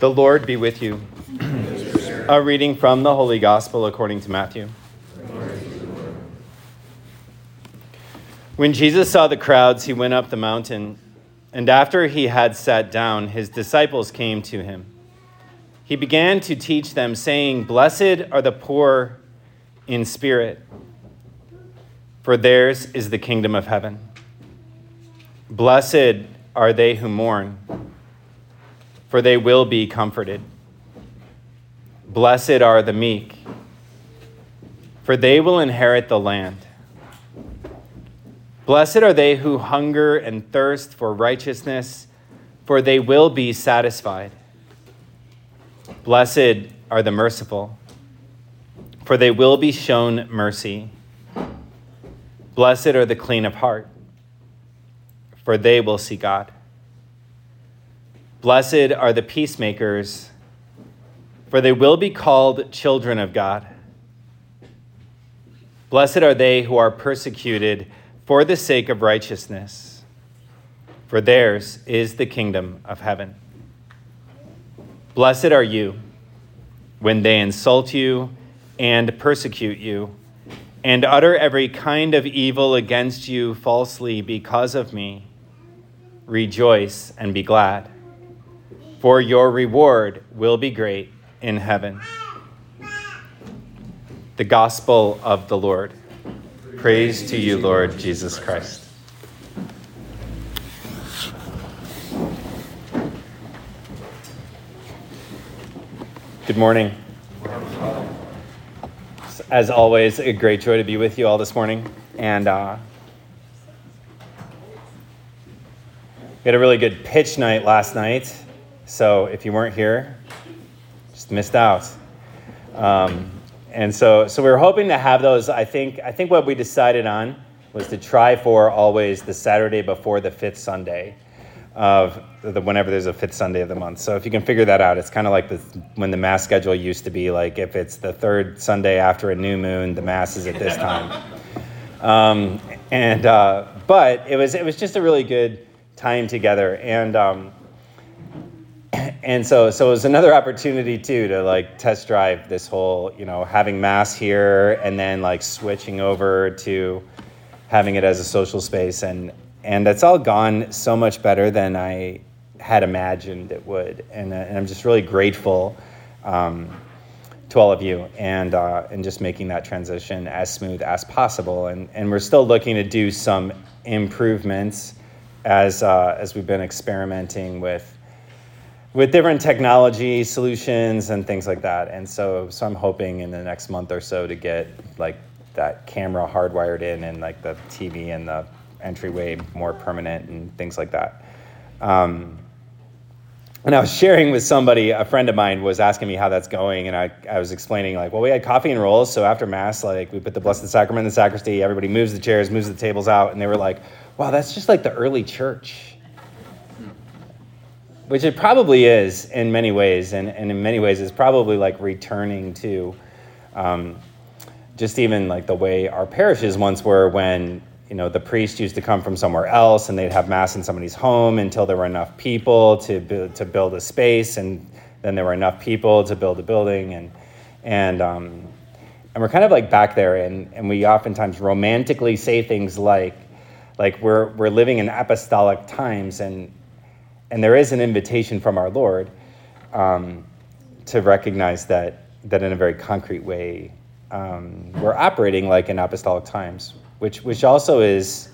The Lord be with you. A reading from the Holy Gospel according to Matthew. When Jesus saw the crowds, he went up the mountain, and after he had sat down, his disciples came to him. He began to teach them, saying, Blessed are the poor in spirit, for theirs is the kingdom of heaven. Blessed are they who mourn for they will be comforted. Blessed are the meek, for they will inherit the land. Blessed are they who hunger and thirst for righteousness, for they will be satisfied. Blessed are the merciful, for they will be shown mercy. Blessed are the clean of heart, for they will see God. Blessed are the peacemakers, for they will be called children of God. Blessed are they who are persecuted for the sake of righteousness, for theirs is the kingdom of heaven. Blessed are you when they insult you and persecute you, and utter every kind of evil against you falsely because of me. Rejoice and be glad for your reward will be great in heaven. The Gospel of the Lord. Praise to you, Lord Jesus Christ. Good morning. As always, a great joy to be with you all this morning. And uh, we had a really good pitch night last night. So if you weren't here, just missed out. Um, and so, so we were hoping to have those. I think, I think what we decided on was to try for always the Saturday before the fifth Sunday of the, whenever there's a fifth Sunday of the month. So if you can figure that out, it's kind of like the, when the mass schedule used to be like if it's the third Sunday after a new moon, the mass is at this time. Um, and uh, but it was it was just a really good time together, and um, and so so it was another opportunity too to like test drive this whole you know having mass here and then like switching over to having it as a social space. And and it's all gone so much better than I had imagined it would. And, uh, and I'm just really grateful um, to all of you and uh, and just making that transition as smooth as possible. And and we're still looking to do some improvements as uh, as we've been experimenting with with different technology solutions and things like that. And so, so I'm hoping in the next month or so to get like that camera hardwired in and like the TV and the entryway more permanent and things like that. Um, and I was sharing with somebody, a friend of mine was asking me how that's going, and I, I was explaining, like, well, we had coffee and rolls, so after Mass, like, we put the Blessed Sacrament in the sacristy, everybody moves the chairs, moves the tables out, and they were like, wow, that's just like the early church which it probably is in many ways, and, and in many ways is probably like returning to um, just even like the way our parishes once were when you know the priest used to come from somewhere else and they'd have mass in somebody's home until there were enough people to build, to build a space and then there were enough people to build a building and and um, and we're kind of like back there and and we oftentimes romantically say things like like we're we're living in apostolic times and and there is an invitation from our Lord um, to recognize that, that in a very concrete way, um, we're operating like in apostolic times, which, which also is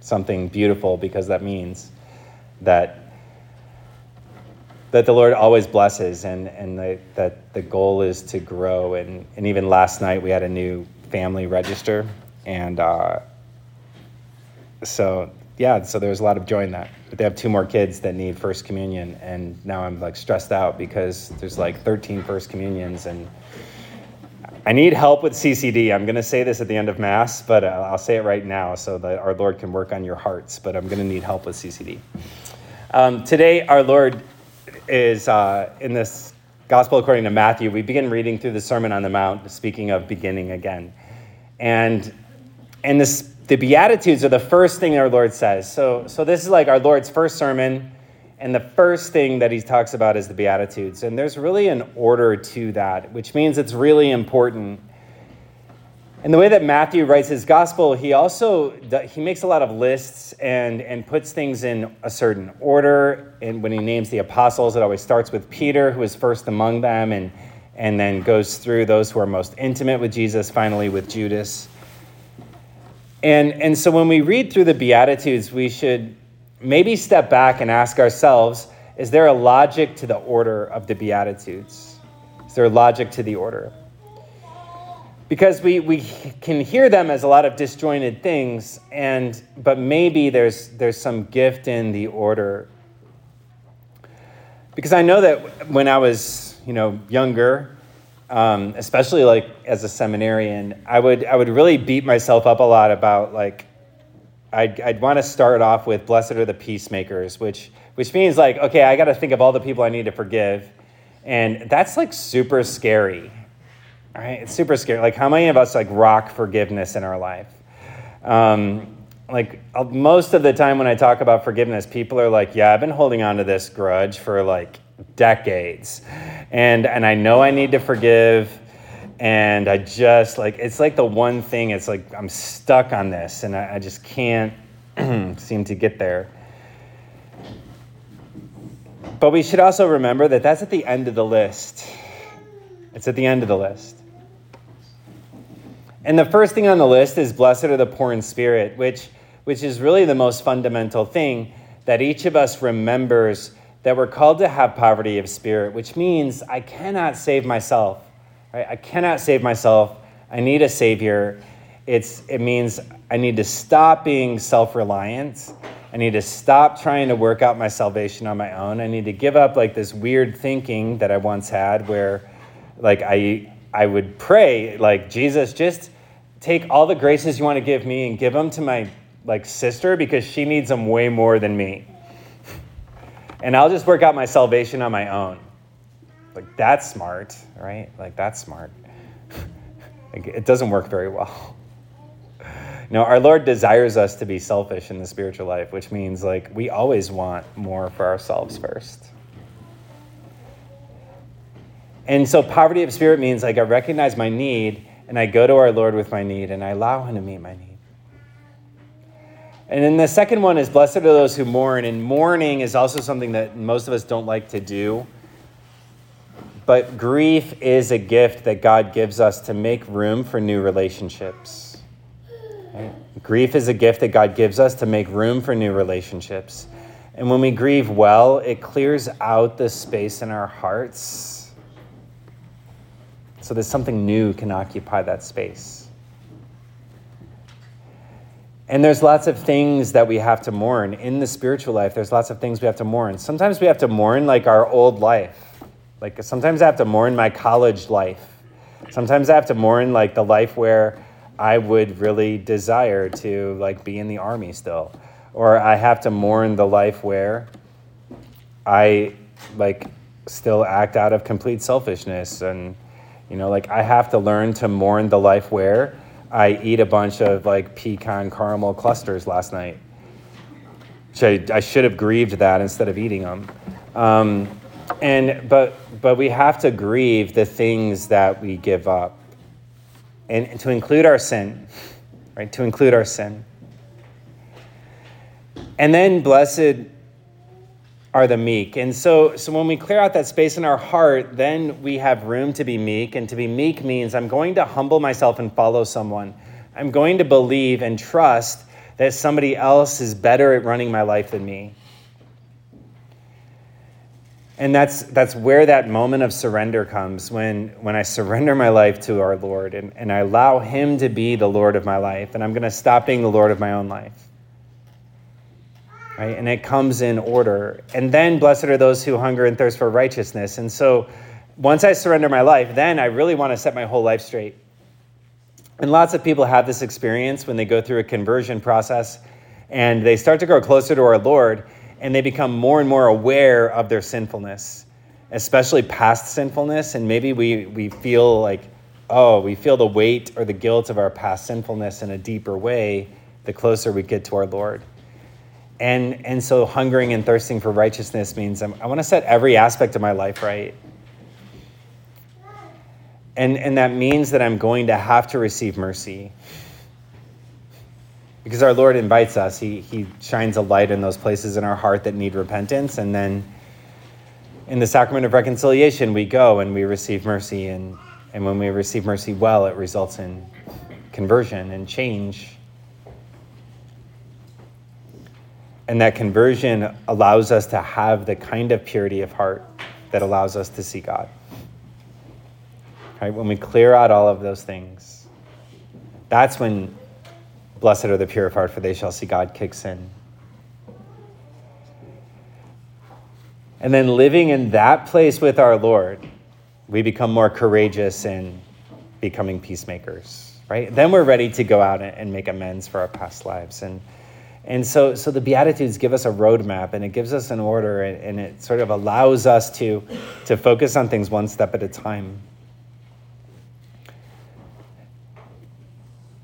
something beautiful because that means that that the Lord always blesses and, and the, that the goal is to grow. And, and even last night we had a new family register. And uh, so yeah, so there's a lot of joy in that. But they have two more kids that need First Communion, and now I'm like stressed out because there's like 13 First Communions, and I need help with CCD. I'm going to say this at the end of Mass, but uh, I'll say it right now so that our Lord can work on your hearts. But I'm going to need help with CCD. Um, today, our Lord is uh, in this Gospel according to Matthew. We begin reading through the Sermon on the Mount, speaking of beginning again, and and this the Beatitudes are the first thing our Lord says. So, so this is like our Lord's first sermon, And the first thing that he talks about is the Beatitudes. And there's really an order to that, which means it's really important. And the way that Matthew writes his gospel, he also he makes a lot of lists and, and puts things in a certain order. And when he names the apostles, it always starts with Peter, who is first among them, and, and then goes through those who are most intimate with Jesus, finally with Judas. And, and so when we read through the Beatitudes, we should maybe step back and ask ourselves is there a logic to the order of the Beatitudes? Is there a logic to the order? Because we, we can hear them as a lot of disjointed things, and, but maybe there's, there's some gift in the order. Because I know that when I was you know, younger, um, especially like as a seminarian, I would I would really beat myself up a lot about like I'd, I'd want to start off with blessed are the peacemakers, which which means like okay, I got to think of all the people I need to forgive, and that's like super scary. Right? It's super scary. Like how many of us like rock forgiveness in our life? Um, like most of the time when I talk about forgiveness, people are like, "Yeah, I've been holding on to this grudge for like decades. And and I know I need to forgive and I just like it's like the one thing it's like I'm stuck on this and I, I just can't seem to get there. But we should also remember that that's at the end of the list. It's at the end of the list. And the first thing on the list is blessed are the poor in spirit, which which is really the most fundamental thing that each of us remembers that we're called to have poverty of spirit, which means I cannot save myself. Right? I cannot save myself. I need a savior. It's, it means I need to stop being self reliant. I need to stop trying to work out my salvation on my own. I need to give up like this weird thinking that I once had where like I I would pray like Jesus just take all the graces you want to give me and give them to my like sister because she needs them way more than me and I'll just work out my salvation on my own. Like, that's smart, right? Like, that's smart. like, it doesn't work very well. No, our Lord desires us to be selfish in the spiritual life, which means like we always want more for ourselves first. And so poverty of spirit means like I recognize my need and I go to our Lord with my need and I allow him to meet my need. And then the second one is blessed are those who mourn. And mourning is also something that most of us don't like to do. But grief is a gift that God gives us to make room for new relationships. Right? Grief is a gift that God gives us to make room for new relationships. And when we grieve well, it clears out the space in our hearts so that something new can occupy that space. And there's lots of things that we have to mourn in the spiritual life. There's lots of things we have to mourn. Sometimes we have to mourn like our old life. Like sometimes I have to mourn my college life. Sometimes I have to mourn like the life where I would really desire to like be in the army still. Or I have to mourn the life where I like still act out of complete selfishness and you know like I have to learn to mourn the life where I eat a bunch of like pecan caramel clusters last night. I, I should have grieved that instead of eating them. Um, and but but we have to grieve the things that we give up, and to include our sin, right? To include our sin. And then blessed are the meek. And so, so when we clear out that space in our heart, then we have room to be meek. And to be meek means I'm going to humble myself and follow someone. I'm going to believe and trust that somebody else is better at running my life than me. And that's, that's where that moment of surrender comes when, when I surrender my life to our Lord and, and I allow Him to be the Lord of my life. And I'm going to stop being the Lord of my own life right? And it comes in order. And then blessed are those who hunger and thirst for righteousness. And so once I surrender my life, then I really want to set my whole life straight. And lots of people have this experience when they go through a conversion process and they start to grow closer to our Lord and they become more and more aware of their sinfulness, especially past sinfulness. And maybe we, we feel like, oh, we feel the weight or the guilt of our past sinfulness in a deeper way the closer we get to our Lord. And, and so hungering and thirsting for righteousness means I'm, i want to set every aspect of my life right. And, and that means that I'm going to have to receive mercy. Because our Lord invites us, he, he shines a light in those places in our heart that need repentance. And then in the sacrament of reconciliation, we go and we receive mercy. And, and when we receive mercy well, it results in conversion and change. And that conversion allows us to have the kind of purity of heart that allows us to see God. Right? When we clear out all of those things, that's when blessed are the pure of heart, for they shall see God kicks in. And then living in that place with our Lord, we become more courageous in becoming peacemakers, right? Then we're ready to go out and make amends for our past lives. And, and so, so the Beatitudes give us a roadmap and it gives us an order and, and it sort of allows us to, to focus on things one step at a time.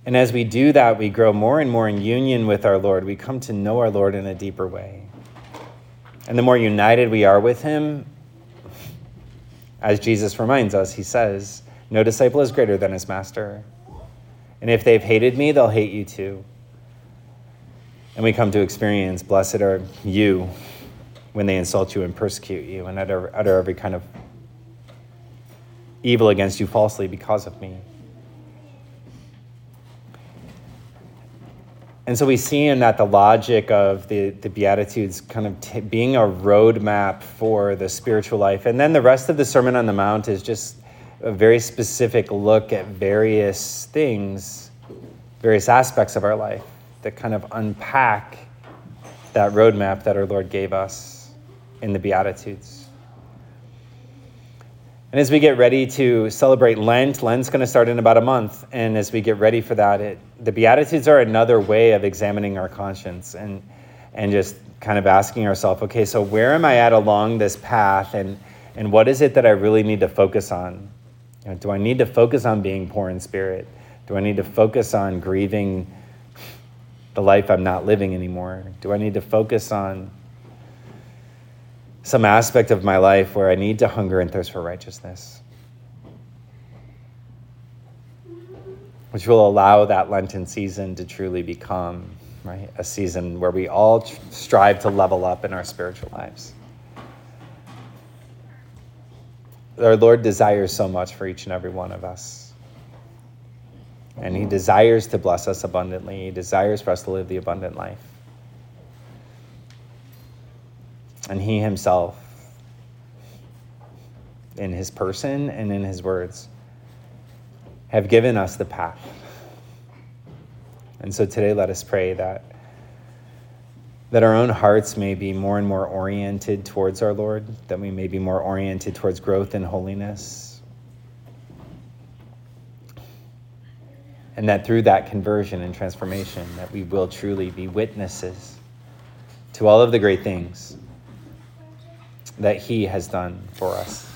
And as we do that, we grow more and more in union with our Lord. We come to know our Lord in a deeper way. And the more united we are with Him, as Jesus reminds us, He says, No disciple is greater than his master. And if they've hated me, they'll hate you too. And we come to experience, blessed are you when they insult you and persecute you and utter, utter every kind of evil against you falsely because of me. And so we see in that the logic of the, the Beatitudes kind of t- being a roadmap for the spiritual life. And then the rest of the Sermon on the Mount is just a very specific look at various things, various aspects of our life that kind of unpack that roadmap that our Lord gave us in the Beatitudes. And as we get ready to celebrate Lent, Lent's going to start in about a month. And as we get ready for that, it, the Beatitudes are another way of examining our conscience and, and just kind of asking ourselves, okay, so where am I at along this path? And, and what is it that I really need to focus on? You know, do I need to focus on being poor in spirit? Do I need to focus on grieving the life I'm not living anymore? Do I need to focus on some aspect of my life where I need to hunger and thirst for righteousness, which will allow that Lenten season to truly become right a season where we all strive to level up in our spiritual lives. Our Lord desires so much for each and every one of us. And He desires to bless us abundantly. He desires for us to live the abundant life. And he himself, in his person and in his words, have given us the path. And so today, let us pray that, that our own hearts may be more and more oriented towards our Lord, that we may be more oriented towards growth in holiness. And that through that conversion and transformation, that we will truly be witnesses to all of the great things that He has done for us.